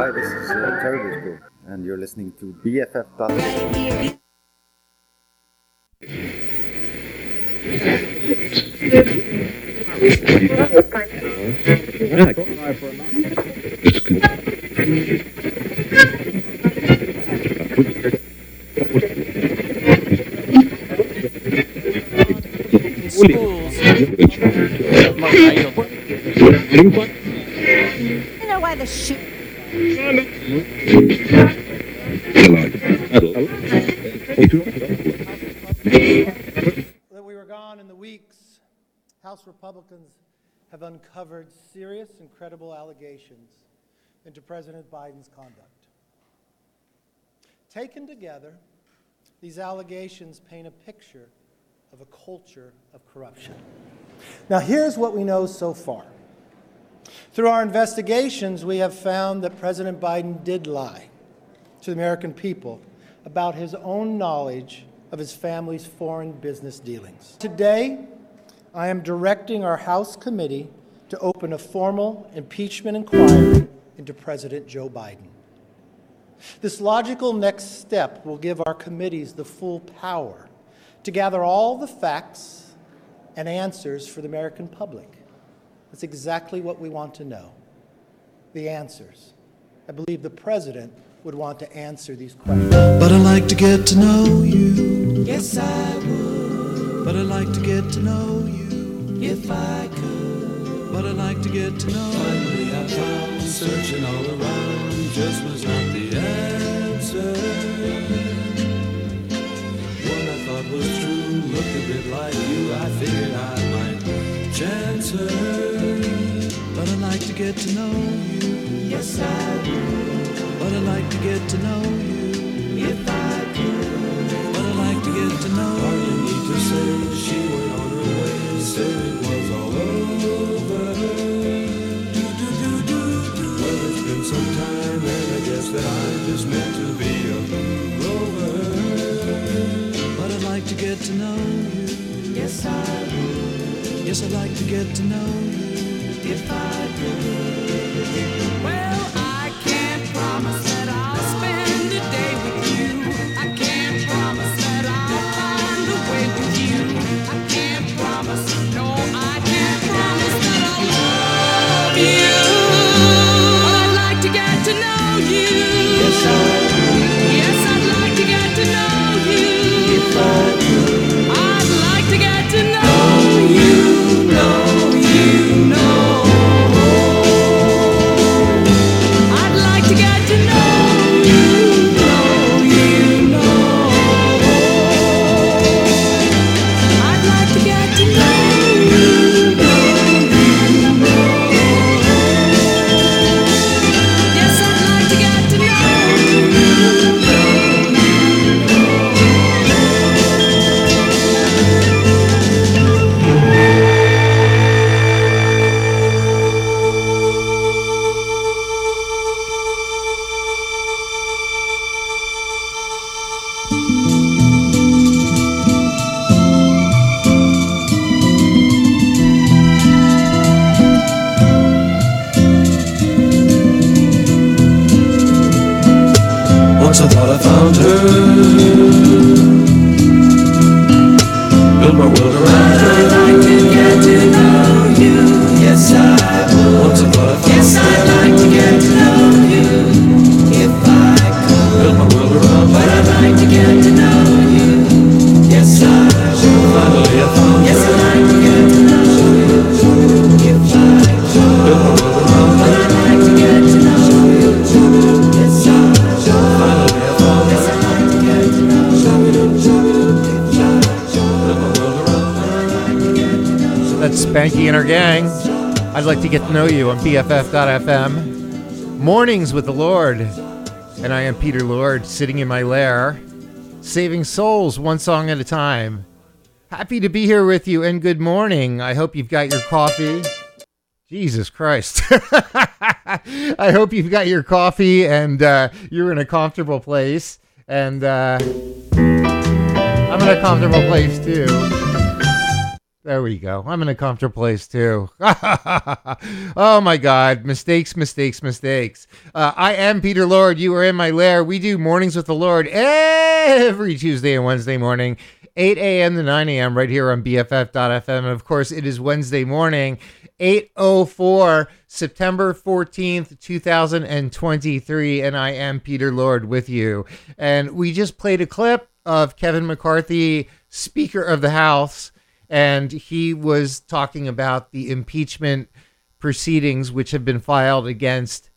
Hi, this is uh, Terry Disco, and you're listening to BFF. You know why the shit that we were gone in the weeks, House Republicans have uncovered serious and credible allegations into President Biden's conduct. Taken together, these allegations paint a picture of a culture of corruption. Now, here's what we know so far. Through our investigations, we have found that President Biden did lie to the American people about his own knowledge of his family's foreign business dealings. Today, I am directing our House committee to open a formal impeachment inquiry into President Joe Biden. This logical next step will give our committees the full power to gather all the facts and answers for the American public. That's exactly what we want to know the answers. I believe the president would want to answer these questions. But I'd like to get to know you. Yes, I would. But I'd like to get to know you. If I could. But I'd like to get to know Finally, I found searching all around just was not the answer. One I thought was true looked a bit like you. I figured I might. But I'd like to get to know you. Yes, I would. But I'd like to get to know you. If I could. But I'd like to get to know All you need to say she went on her way. Said it was all over. Do, do, do, do, do. Well, it's been some time, and I guess that I'm just meant to be a rover. But I'd like to get to know you. Yes, I. Yes, I'd like to get to know you. If I could. Well, I thought I found her. Built my world around her. I'd like to get to know you. Yes, I and gang. I'd like to get to know you on BFF.FM. Mornings with the Lord. And I am Peter Lord, sitting in my lair, saving souls one song at a time. Happy to be here with you, and good morning. I hope you've got your coffee. Jesus Christ. I hope you've got your coffee and uh, you're in a comfortable place. And uh, I'm in a comfortable place too. There we go. I'm in a comfortable place too. oh my God. Mistakes, mistakes, mistakes. Uh, I am Peter Lord. You are in my lair. We do mornings with the Lord every Tuesday and Wednesday morning, 8 a.m. to 9 a.m. right here on BFF.FM. And of course, it is Wednesday morning, 804, September 14th, 2023. And I am Peter Lord with you. And we just played a clip of Kevin McCarthy, Speaker of the House and he was talking about the impeachment proceedings which have been filed against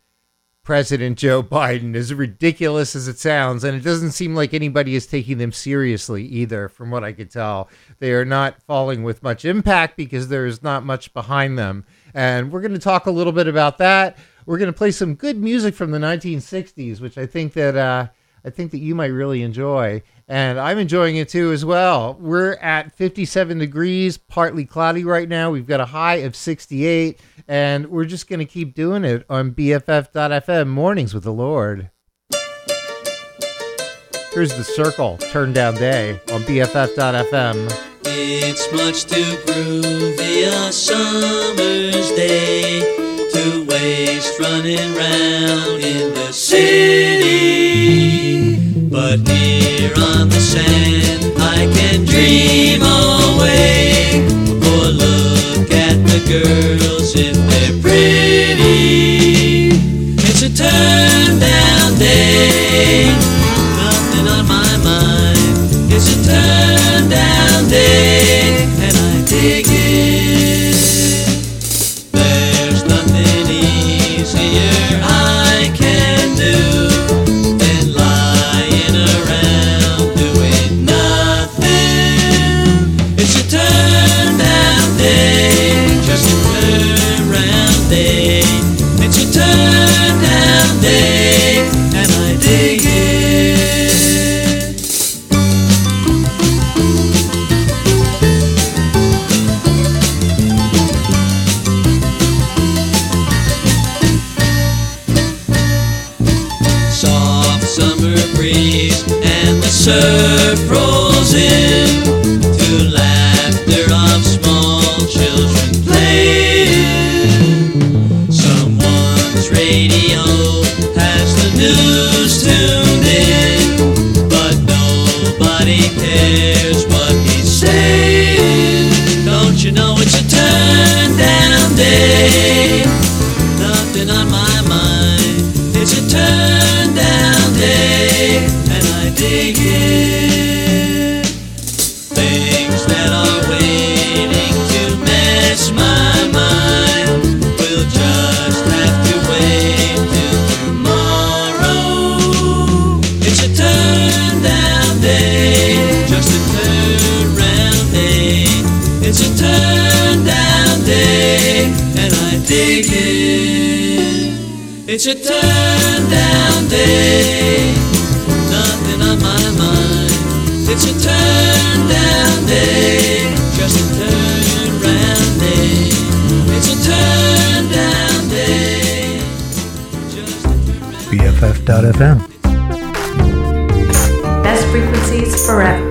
President Joe Biden, as ridiculous as it sounds. And it doesn't seem like anybody is taking them seriously either, from what I could tell. They are not falling with much impact because there is not much behind them. And we're going to talk a little bit about that. We're going to play some good music from the 1960s, which I think that uh, I think that you might really enjoy and I'm enjoying it too as well. We're at 57 degrees, partly cloudy right now. We've got a high of 68, and we're just going to keep doing it on BFF.FM mornings with the Lord. Here's the Cyrkle, turn down day on BFF.FM. It's much too groovy a uh, summer's day to waste running round in the city. But here on the sand, I can dream away. Or look at the girls radio has the news tuned in, but nobody cares I. It's a turn down day, nothing on my mind. It's a turn down day, just a turn round day. It's a turn down day, just a turn round BFF.FM. Best frequencies forever.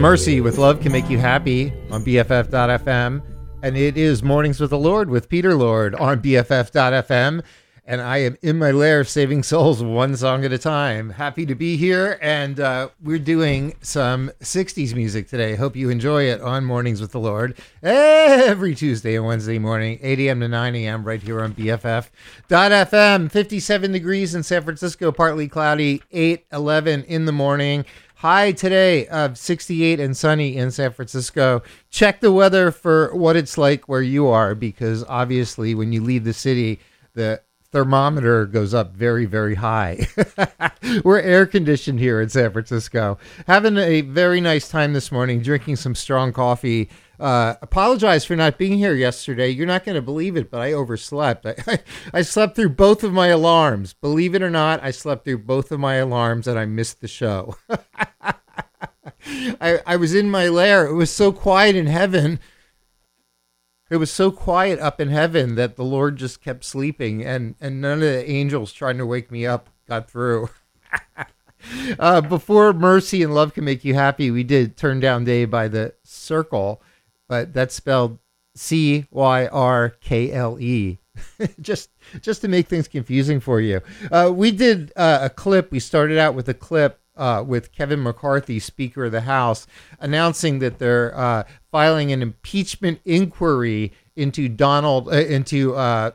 Mercy with Love Can Make You Happy on BFF.FM. And it is Mornings with the Lord with Peter Lord on BFF.FM. And I am in my lair of saving souls one song at a time. Happy to be here. And uh, we're doing some 60s music today. Hope you enjoy it on Mornings with the Lord every Tuesday and Wednesday morning, 8 a.m. to 9 a.m. right here on BFF.FM. 57 degrees in San Francisco, partly cloudy, 8 11 in the morning. High today of 68 and sunny in San Francisco. Check the weather for what it's like where you are because obviously when you leave the city, the thermometer goes up very, very high. We're air conditioned here in San Francisco. Having a very nice time this morning, drinking some strong coffee. Uh, apologize for not being here yesterday. You're not going to believe it, but I overslept. I, I, I slept through both of my alarms. Believe it or not, I slept through both of my alarms and I missed the show. I, I was in my lair. It was so quiet in heaven. It was so quiet up in heaven that the Lord just kept sleeping, and, and none of the angels trying to wake me up got through. uh, before Mercy and Love Can Make You Happy, we did Turn Down Day by the Cyrkle, but that's spelled C Y R K L E. just just to make things confusing for you. Uh, we did uh, a clip. We started out with a clip uh, with Kevin McCarthy, Speaker of the House, announcing that they're uh, filing an impeachment inquiry into Donald uh, into uh,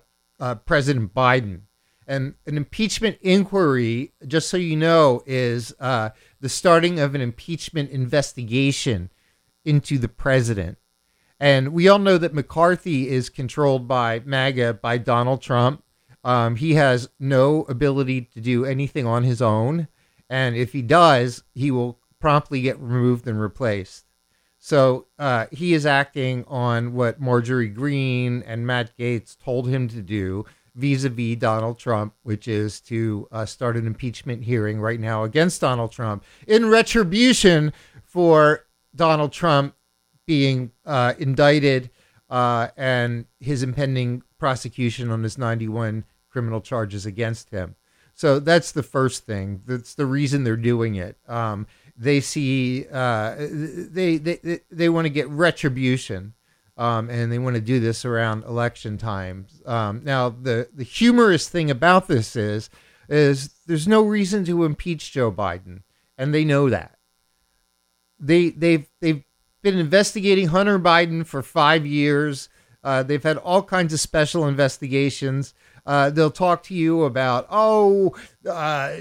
President Biden. And an impeachment inquiry, just so you know, is the starting of an impeachment investigation into the president. And we all know that McCarthy is controlled by MAGA, by Donald Trump. Um, he has no ability to do anything on his own. And if he does, he will promptly get removed and replaced. So uh, he is acting on what Marjorie Greene and Matt Gaetz told him to do vis a vis Donald Trump, which is to uh, start an impeachment hearing right now against Donald Trump in retribution for Donald Trump being uh, indicted uh, and his impending prosecution on his 91 criminal charges against him. So that's the first thing. That's the reason they're doing it. Um, they see uh, they they they want to get retribution, um, and they want to do this around election times. Um, now the the humorous thing about this is is there's no reason to impeach Joe Biden, and they know that. They they've they've been investigating Hunter Biden for five years. Uh, they've had all kinds of special investigations. Uh, they'll talk to you about, oh, uh,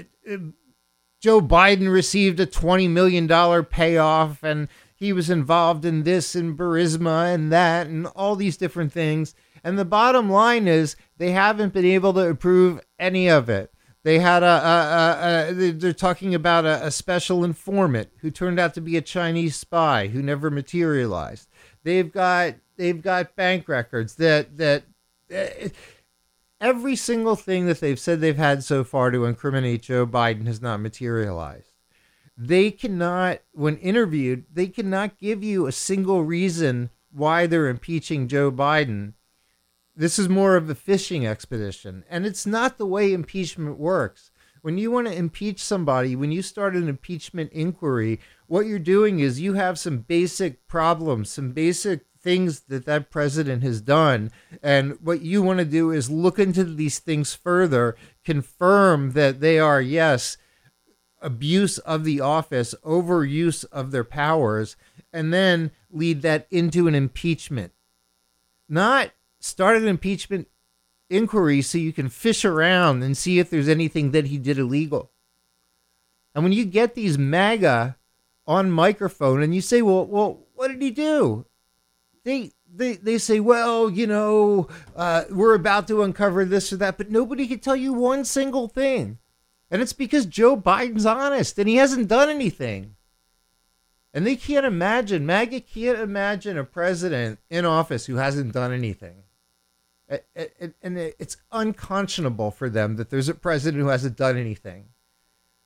Joe Biden received a $20 million payoff and he was involved in this and Burisma and that and all these different things. And the bottom line is they haven't been able to approve any of it. They had a, a, a, a they're talking about a, special informant who turned out to be a Chinese spy who never materialized. They've got they've got bank records that that uh, every single thing that they've said they've had so far to incriminate Joe Biden has not materialized. They cannot, when interviewed, they cannot give you a single reason why they're impeaching Joe Biden. This is more of a fishing expedition, and it's not the way impeachment works. When you want to impeach somebody, when you start an impeachment inquiry, what you're doing is you have some basic problems, some basic things that that president has done. And what you want to do is look into these things further, confirm that they are, yes, abuse of the office, overuse of their powers, and then lead that into an impeachment. Not start an impeachment inquiry so you can fish around and see if there's anything that he did illegal. And when you get these MAGA on microphone and you say, well, well, what did he do? They they they say, well, you know, uh, we're about to uncover this or that, but nobody can tell you one single thing. And it's because Joe Biden's honest and he hasn't done anything. And they can't imagine, MAGA can't imagine a president in office who hasn't done anything. And it's unconscionable for them that there's a president who hasn't done anything.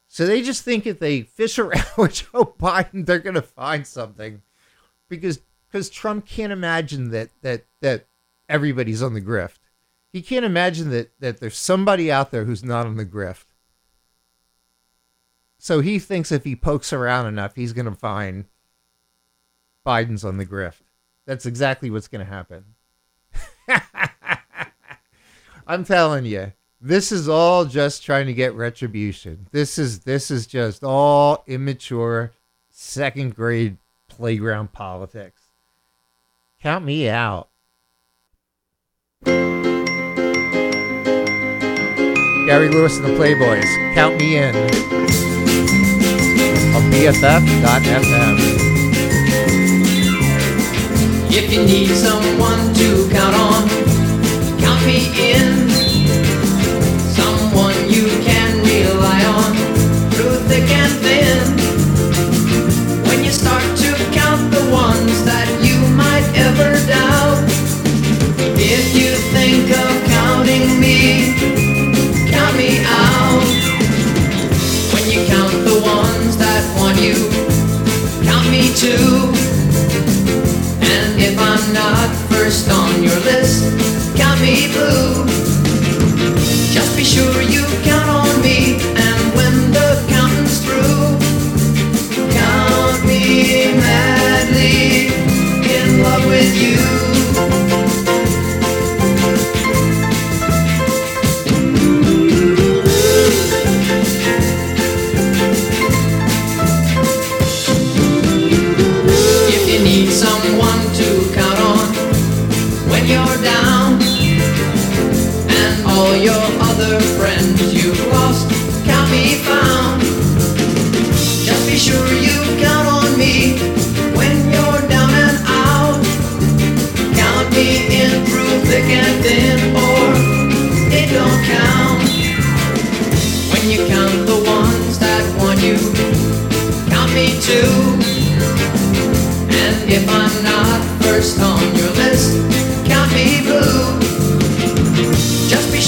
So they just think if they fish around with Joe Biden, they're going to find something because because Trump can't imagine that that that everybody's on the grift. He can't imagine that that there's somebody out there who's not on the grift. So he thinks if he pokes around enough, he's going to find Biden's on the grift. That's exactly what's going to happen. I'm telling you, this is all just trying to get retribution. This is this is just all immature second grade playground politics. Count me out. Gary Lewis and the Playboys, count me in. On BFF.FM. If you need someone to count on, count me in. Someone you can rely on through thick and thin. When you start to count the ones that you might ever doubt, if you think of counting me, count me out. When you count the ones that want you, count me too. Not first on your list, count me blue. Just be sure you count on me, and when the counting's through, count me madly in love with you. Other friends you've lost can't be found, just be sure you count on me when you're down and out. Count me in through thick and thin, or it don't count. When you count the ones that want you, count me too. And if I'm not first on your list, count me blue.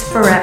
forever.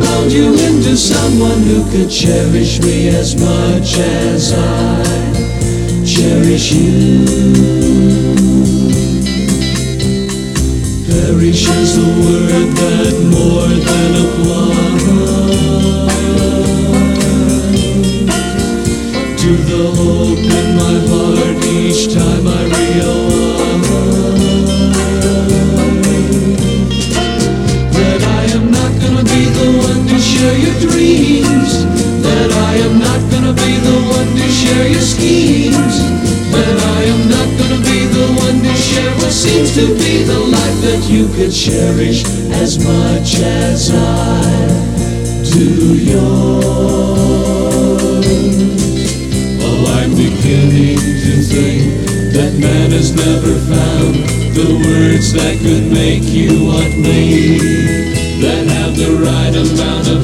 Mold you into someone who could cherish me as much as I cherish you. Perish is the word that more than applies to the hope in my heart each time I dreams, that I am not gonna be the one to share your schemes, that I am not gonna be the one to share what seems to be the life that you could cherish as much as I do yours. Oh, I'm beginning to think that man has never found the words that could make you want me. That have the right amount of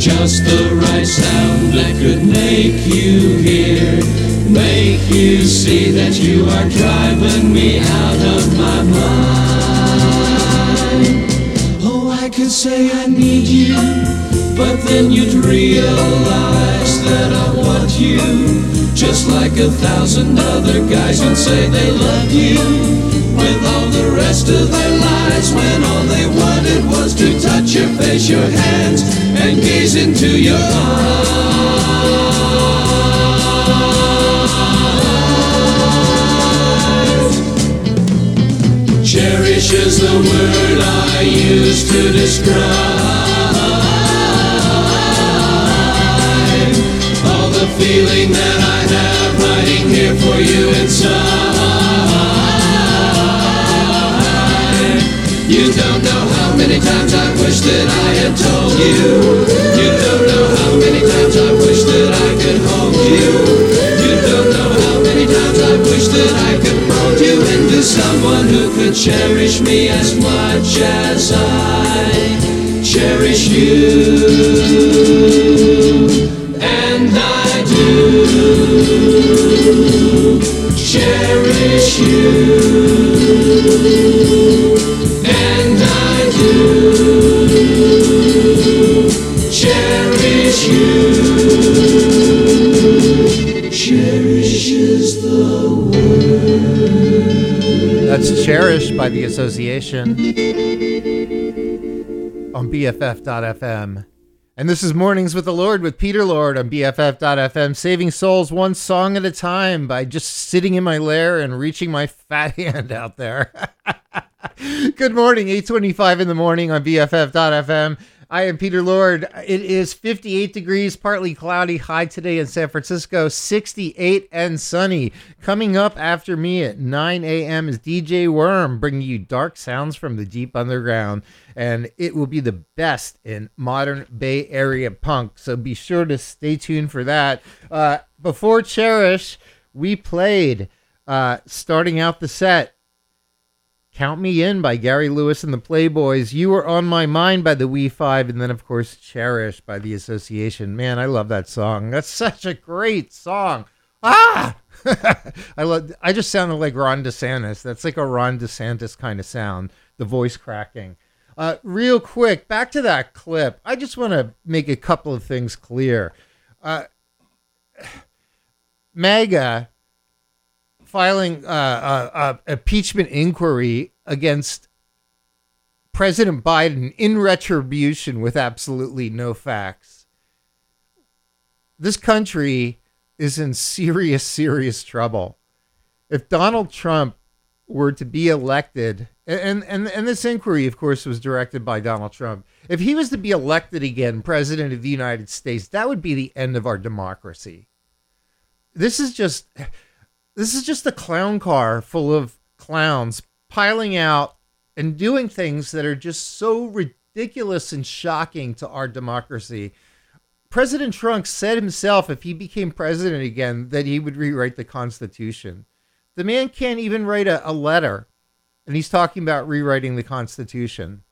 just the right sound that could make you hear, make you see that you are driving me out of my mind. Oh, I could say I need you, but then you'd realize that I want you. Just like a thousand other guys would say they love you with all the rest of their lives when all they wanted was to touch your face, your hands, and gaze into your eyes. Cherish is the word I use to describe all the feeling that I have hiding here for you inside. Could cherish me as much as I cherish you. And I do cherish you. That's Cherished by the Association on BFF.FM. And this is Mornings with the Lord with Peter Lord on BFF.FM, saving souls one song at a time by just sitting in my lair and reaching my fat hand out there. Good morning, 825 in the morning on BFF.FM. I am Peter Lord. It is 58 degrees, partly cloudy, high today in San Francisco, 68 and sunny. Coming up after me at 9 a.m. is DJ Worm, bringing you dark sounds from the deep underground. And it will be the best in modern Bay Area punk. So be sure to stay tuned for that. Uh, before Cherish, we played, uh, starting out the set, Count Me In by Gary Lewis and the Playboys. You Were On My Mind by the We Five. And then, of course, Cherish by the Association. Man, I love that song. That's such a great song. Ah! I love. I just sounded like Ron DeSantis. That's like a Ron DeSantis kind of sound. The voice cracking. Uh, real quick, back to that clip. I just want to make a couple of things clear. Uh, MAGA filing uh, uh, uh, impeachment inquiry against President Biden in retribution with absolutely no facts. This country is in serious, serious trouble. If Donald Trump were to be elected, and, and, and this inquiry, of course, was directed by Donald Trump. If he was to be elected again, president of the United States, that would be the end of our democracy. This is just this is just a clown car full of clowns piling out and doing things that are just so ridiculous and shocking to our democracy. President Trump said himself if he became president again that he would rewrite the Constitution. The man can't even write a, a letter, and he's talking about rewriting the Constitution.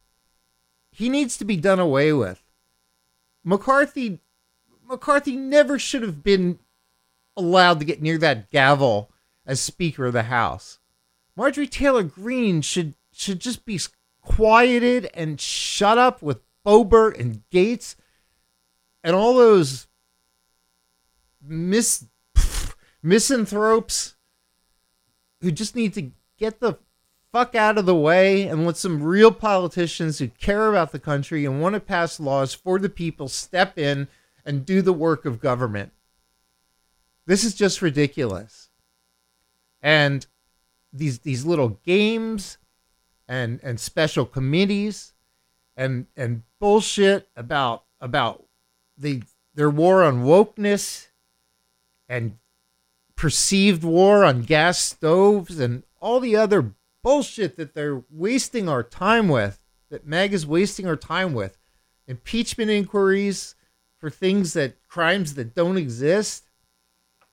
He needs to be done away with. McCarthy McCarthy never should have been allowed to get near that gavel as Speaker of the House. Marjorie Taylor Greene should should just be quieted and shut up with Boebert and Gaetz and all those mis misanthropes who just need to get the fuck out of the way and let some real politicians who care about the country and want to pass laws for the people step in and do the work of government. This is just ridiculous. And these these little games and and special committees and and bullshit about about the their war on wokeness and perceived war on gas stoves and all the other bullshit that they're wasting our time with that Meg is wasting our time with. Impeachment inquiries for things that crimes that don't exist.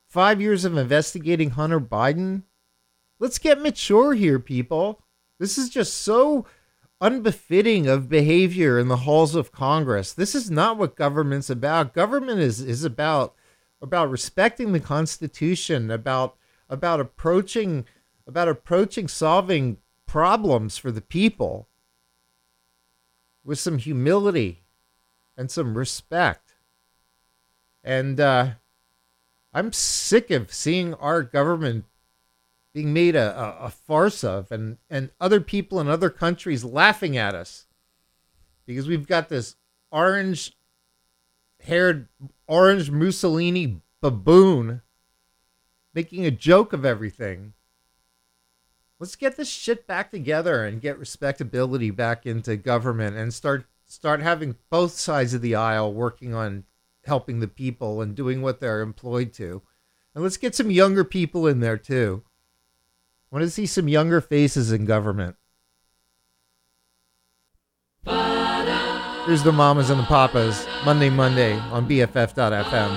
Five years of investigating Hunter Biden let's get mature here people this is just so unbefitting of behavior in the halls of Congress. This is not what government's about. Government is is about about respecting the Constitution, about about approaching about approaching solving problems for the people with some humility and some respect. And uh, I'm sick of seeing our government being made a, a, a farce of and, and other people in other countries laughing at us because we've got this orange haired orange Mussolini baboon making a joke of everything. Let's get this shit back together and get respectability back into government and start start having both sides of the aisle working on helping the people and doing what they're employed to. And let's get some younger people in there too. I want to see some younger faces in government. Here's the mamas and the papas, Monday, Monday on BFF.fm.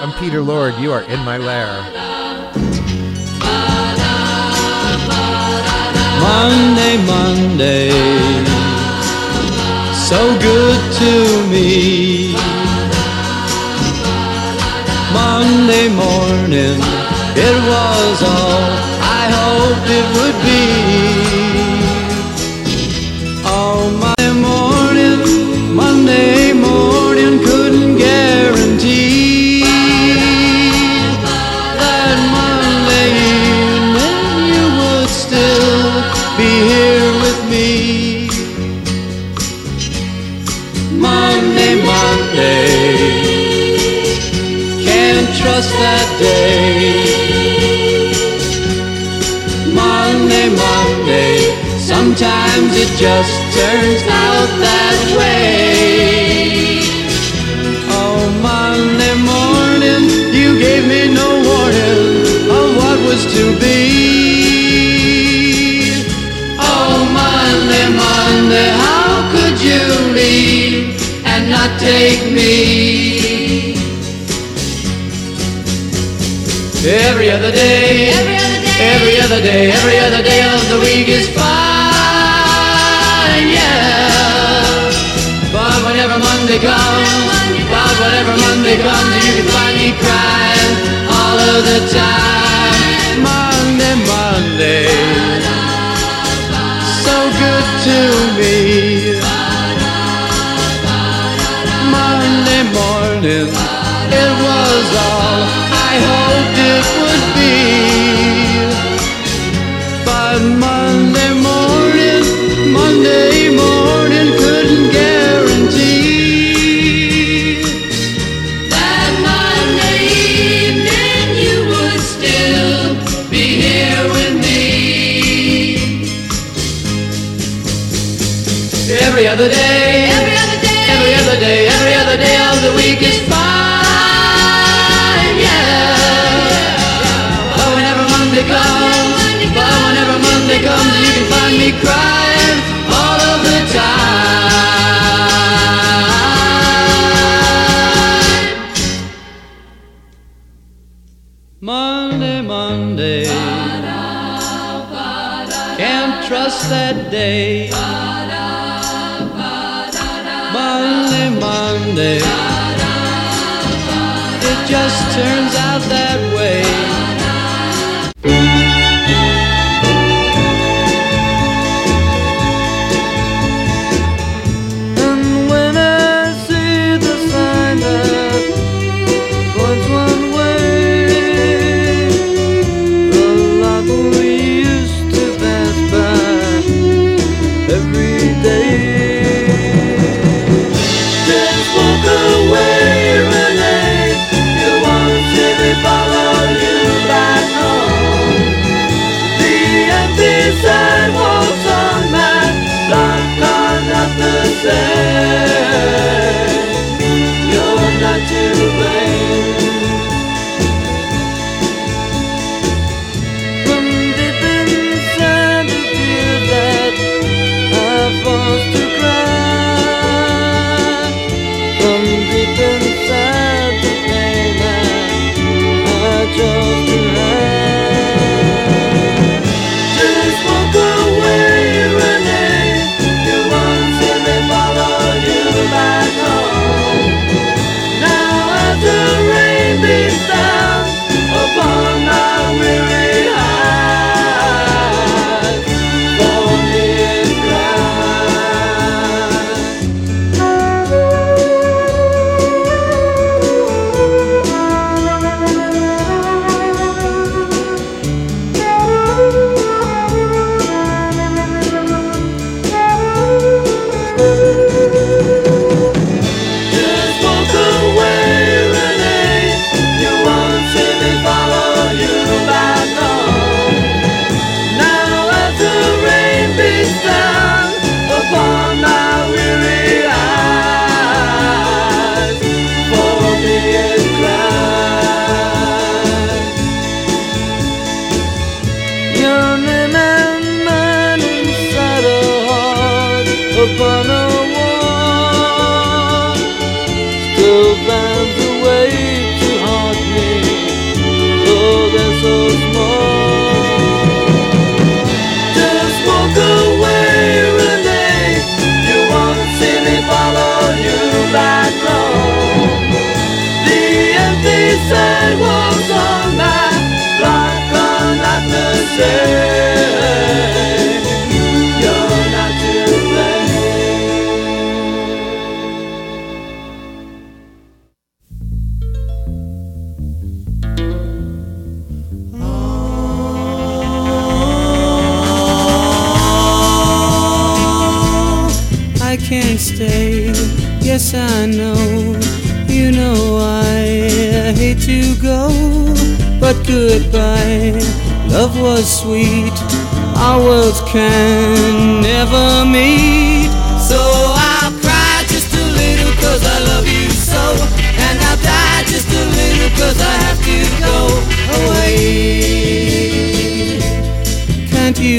I'm Peter Lord. You are in my lair. Monday, Monday, so good to me. Monday morning, it was all hoped it would be. crying all of the time. Monday, Monday, can't trust that day. Monday, Monday, it just turns out that.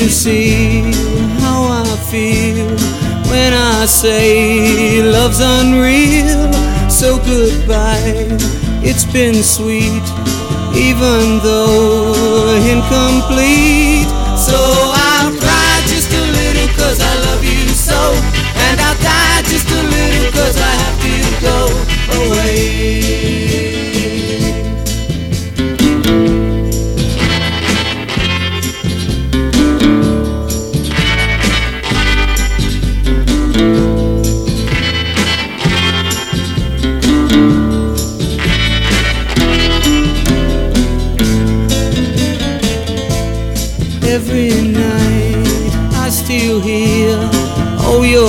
see how I feel when I say love's unreal? So goodbye, it's been sweet, even though incomplete. So I'll cry just a little cause I love you so, and I'll die just a little cause I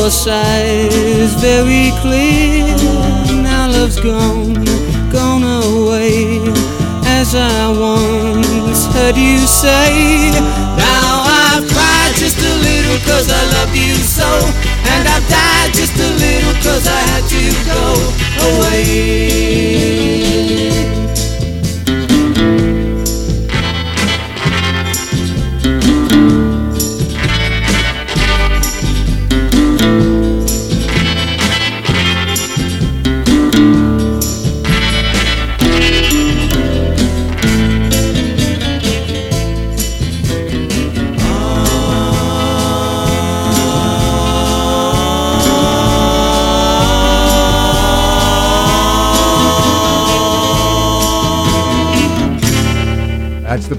your sighs very clear. Now love's gone, gone away, as I once heard you say. Now I've cried just a little cause I loved you so, and I've died just a little cause I had to go away.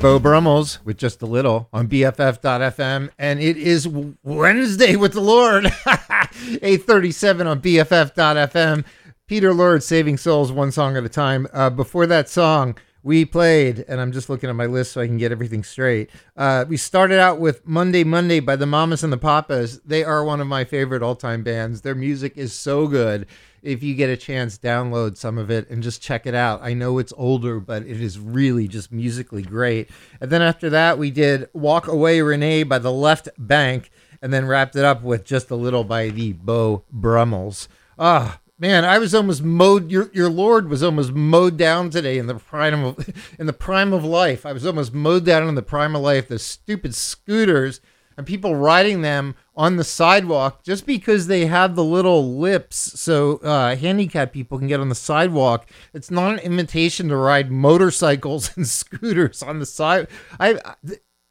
Beau Brummels with just a little on BFF.FM, and it is Wednesday with the Lord, 837 on BFF.FM. Peter Lord, Saving Souls, one song at a time. Uh, before that song, we played, and I'm just looking at my list so I can get everything straight. Uh, we started out with Monday Monday by the Mamas and the Papas. They are one of my favorite all time bands. Their music is so good. If you get a chance, download some of it and just check it out. I know it's older, but it is really just musically great. And then after that, we did Walk Away Rene by the Left Banke, and then wrapped it up with just a little by the Beau Brummels. Ah, Man, I was almost mowed. Your your Lord was almost mowed down today in the prime of in the prime of life. I was almost mowed down in the prime of life. The stupid scooters and people riding them on the sidewalk just because they have the little lips so uh, handicapped people can get on the sidewalk. It's not an invitation to ride motorcycles and scooters on the side. I,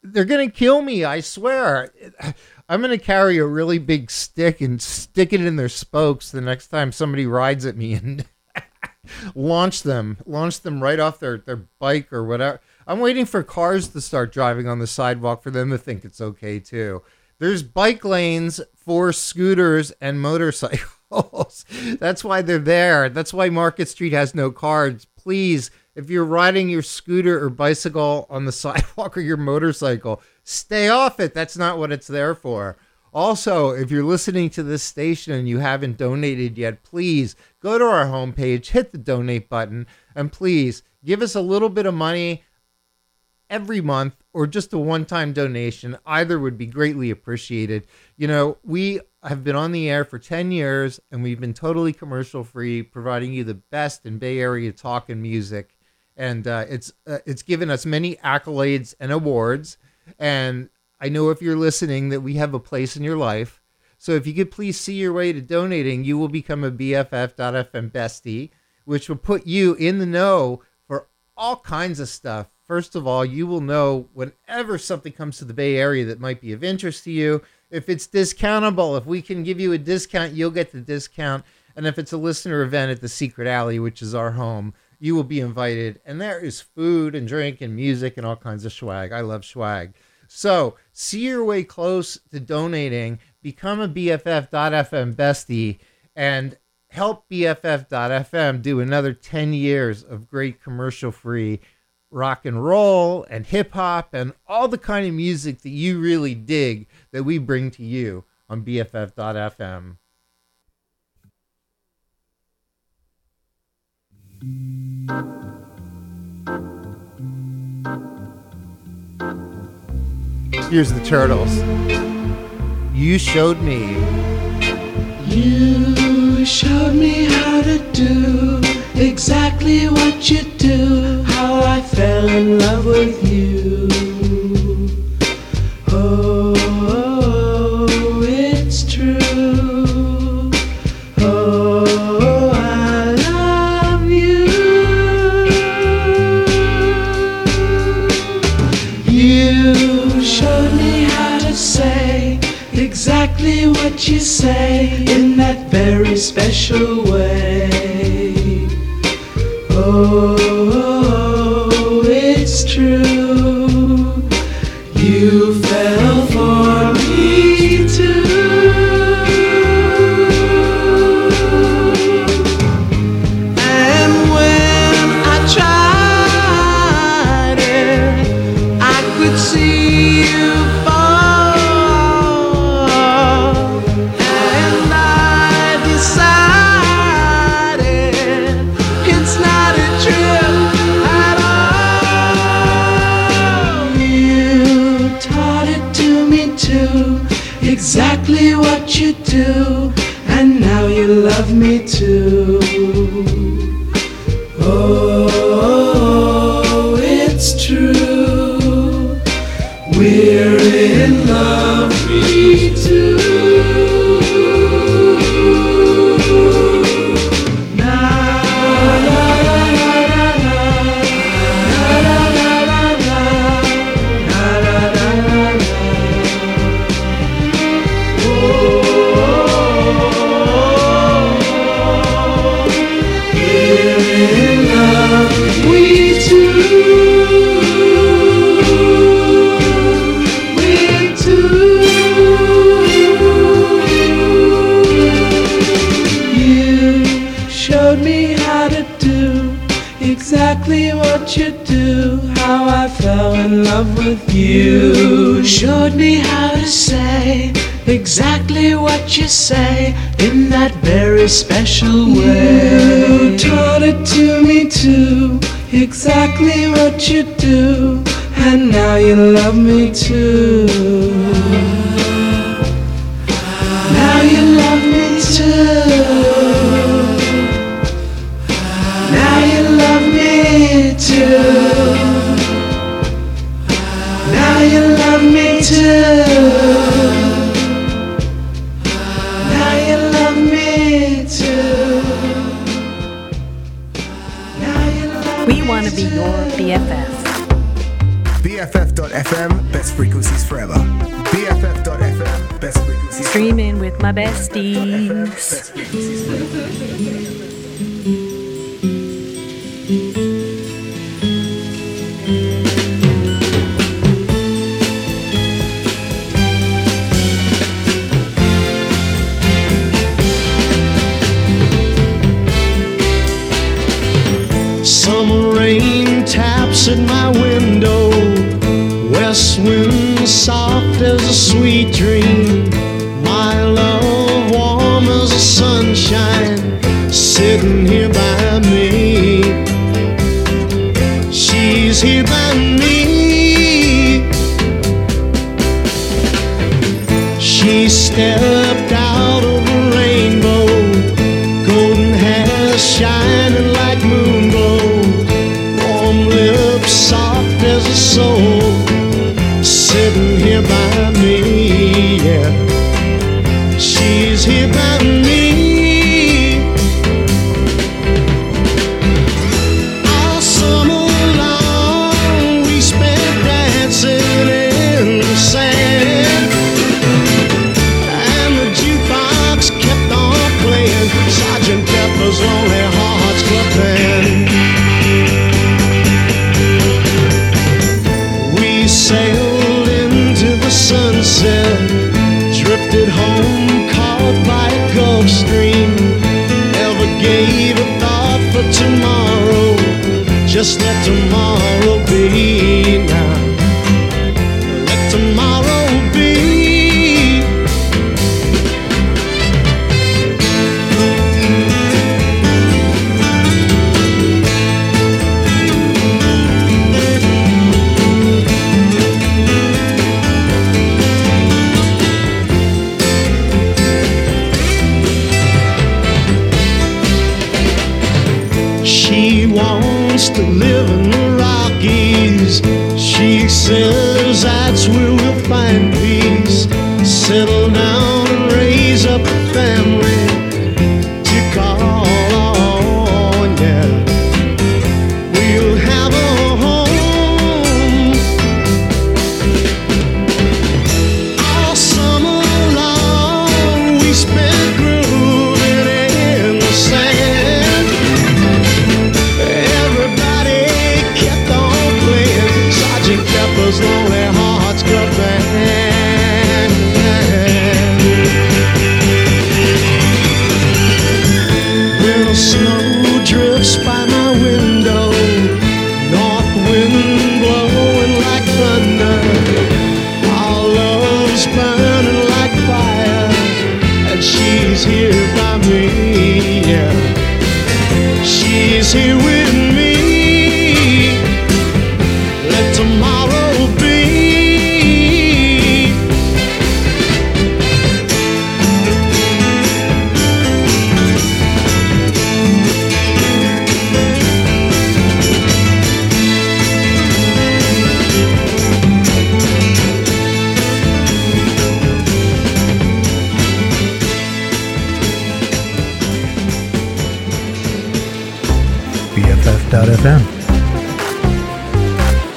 they're gonna kill me. I swear. I'm gonna carry a really big stick and stick it in their spokes the next time somebody rides at me and launch them, launch them right off their, their bike or whatever. I'm waiting for cars to start driving on the sidewalk for them to think it's okay too. There's bike lanes for scooters and motorcycles. That's why they're there. That's why Market Street has no cards. Please, if you're riding your scooter or bicycle on the sidewalk or your motorcycle, stay off it. That's not what it's there for. Also, if you're listening to this station and you haven't donated yet, please go to our homepage, hit the donate button, and please give us a little bit of money every month or just a one time donation. Either would be greatly appreciated. You know, we have been on the air for 10 years and we've been totally commercial free, providing you the best in Bay Area talk and music. And uh, it's uh, it's given us many accolades and awards. And I know if you're listening that we have a place in your life. So if you could please see your way to donating, you will become a BFF.FM bestie, which will put you in the know for all kinds of stuff. First of all, you will know whenever something comes to the Bay Area that might be of interest to you. If it's discountable, if we can give you a discount, you'll get the discount. And if it's a listener event at the Secret Alley, which is our home, you will be invited. And there is food and drink and music and all kinds of swag. I love swag. So see your way close to donating, become a BFF.FM bestie, and help BFF.FM do another 10 years of great commercial free rock and roll and hip hop and all the kind of music that you really dig that we bring to you on BFF.FM. Here's the turtles. You showed me. You showed me how to do exactly what you do, how I fell in love with you. Oh, it's true. Oh, I love you. You showed me how to say exactly what you say in that very special way. Oh, it's true. хочет BFF.fm, best frequencies forever. BFF.fm, best frequencies. Streaming with my besties.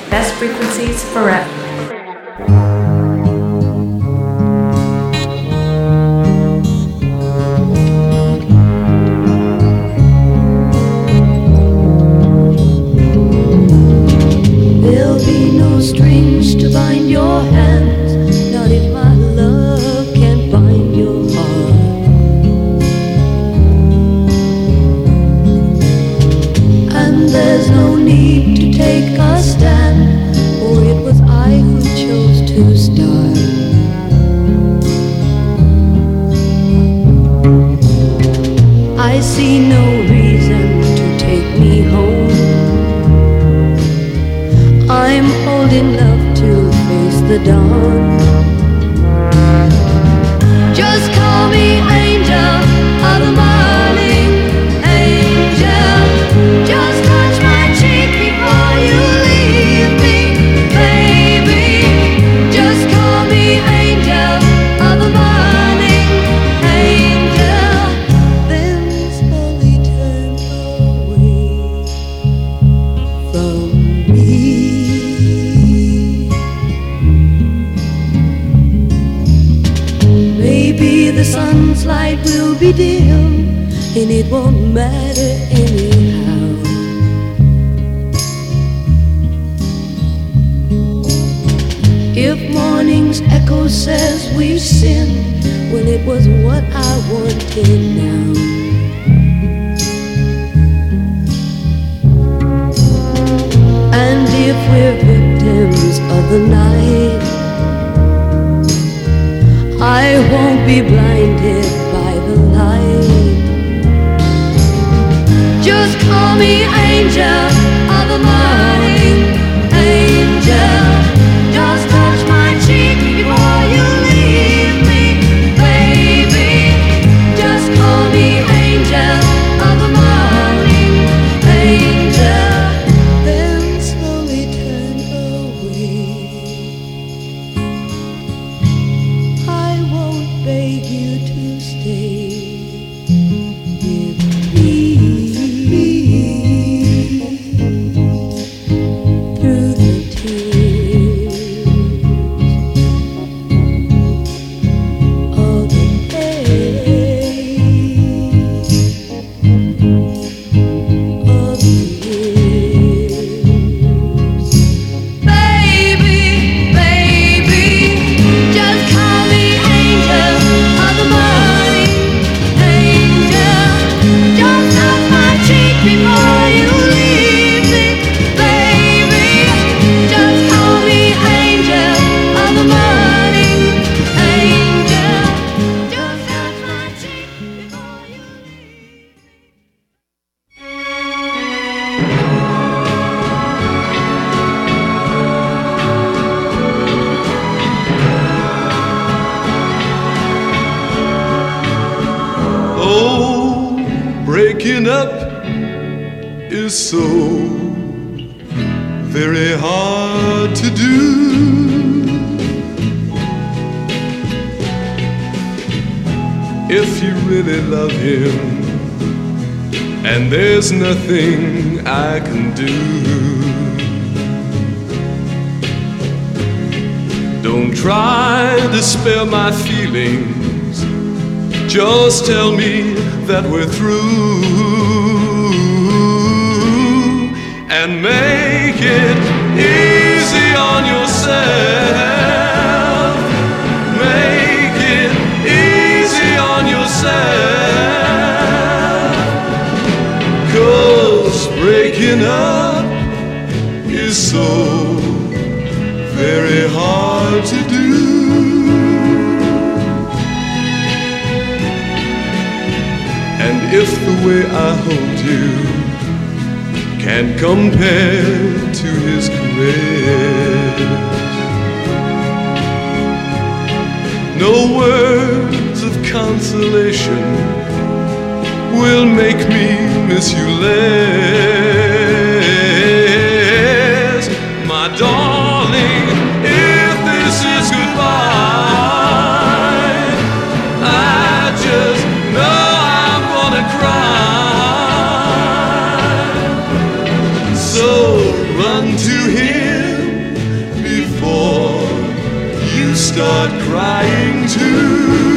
Best frequencies forever. the night. I won't be blinded by the light. Just call me angel. do if you really love him. And there's nothing I can do. Don't try to spare my feelings. Just tell me that we're through and make it easy on yourself. Make it easy on breaking up is so very hard to do. And if the way I hold you can't compare no words of consolation will make me miss you less. start crying too.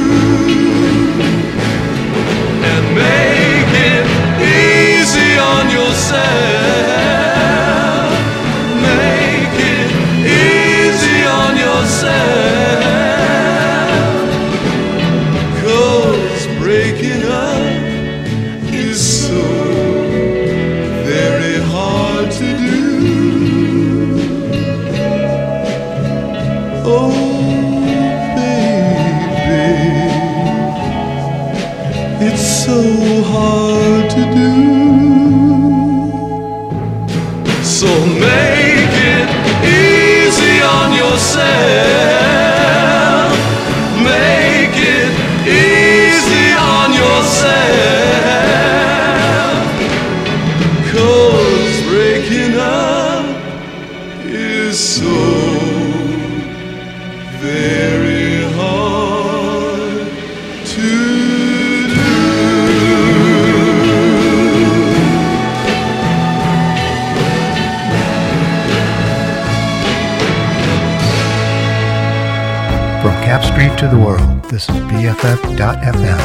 BFF.FM.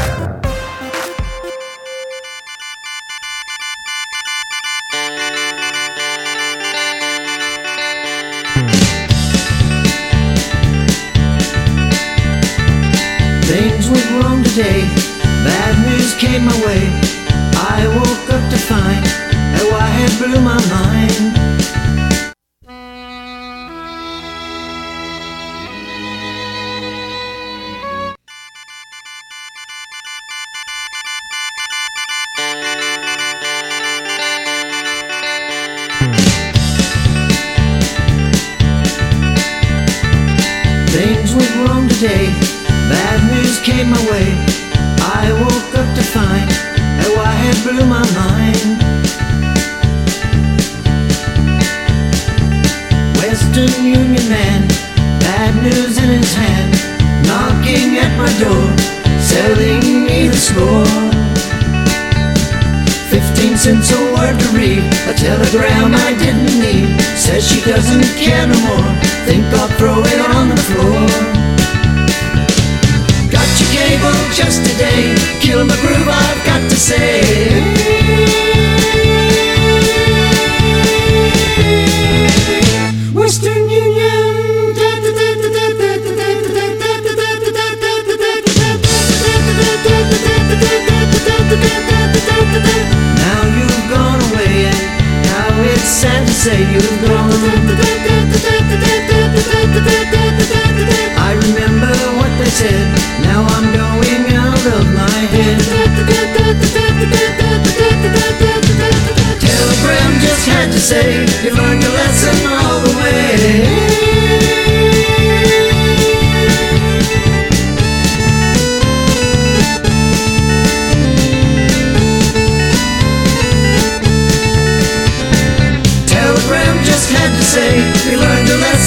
Man, bad news in his hand, knocking at my door, selling me the score. Fifteen cents a word to read, a telegram I didn't need. Says she doesn't care no more. Think I'll throw it on the floor. Got your cable just today. Kill my groove, I've got to say. Now you've gone away, and now it's sad to say you've gone. I remember what they said. Now I'm going out of my head. Telegram just had to say you learned your lesson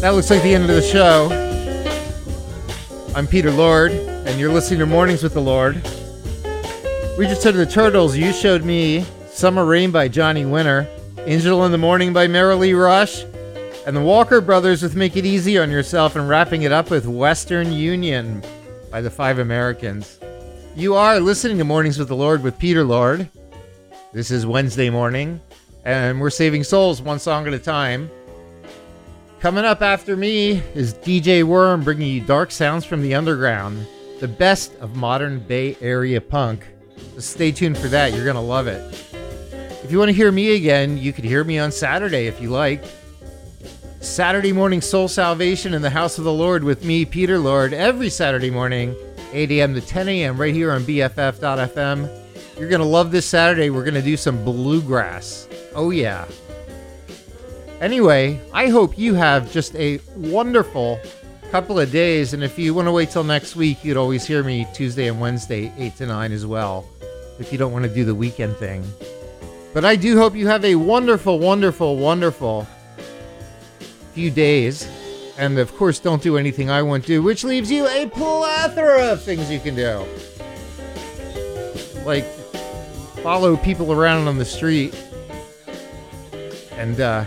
that looks like the end of the show. I'm Peter Lord, and you're listening to Mornings with the Lord. We just heard the Turtles. You showed me Summer Rain by Johnny Winter, Angel in the Morning by Merrilee Rush, and the Walker Brothers with Make It Easy on Yourself, and wrapping it up with Western Union by the Five Americans. You are listening to Mornings with the Lord with Peter Lord. This is Wednesday morning, and we're saving souls one song at a time. Coming up after me is DJ Worm bringing you dark sounds from the underground, the best of modern Bay Area punk. So stay tuned for that, you're going to love it. If you want to hear me again, you could hear me on Saturday if you like. Saturday morning soul salvation in the house of the Lord with me, Peter Lord, every Saturday morning, 8 a.m. to 10 a.m. right here on BFF.fm. You're going to love this Saturday. We're going to do some bluegrass. Oh, yeah. Anyway, I hope you have just a wonderful couple of days. And if you want to wait till next week, you'd always hear me Tuesday and Wednesday, 8 to 9 as well, if you don't want to do the weekend thing. But I do hope you have a wonderful, wonderful, wonderful few days. And of course, don't do anything I won't do, which leaves you a plethora of things you can do. Like follow people around on the street and uh,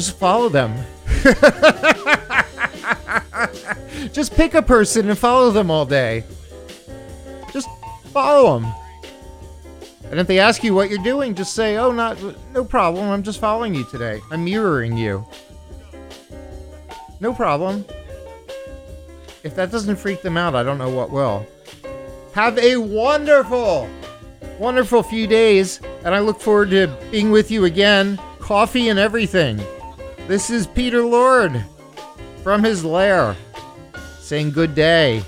just follow them. just pick a person and follow them all day. Just follow them. And if they ask you what you're doing, just say, "Oh, not no problem. I'm just following you today. I'm mirroring you." No problem. If that doesn't freak them out, I don't know what will. Have a wonderful, wonderful few days, and I look forward to being with you again. Coffee and everything. This is Peter Lord from his lair saying good day.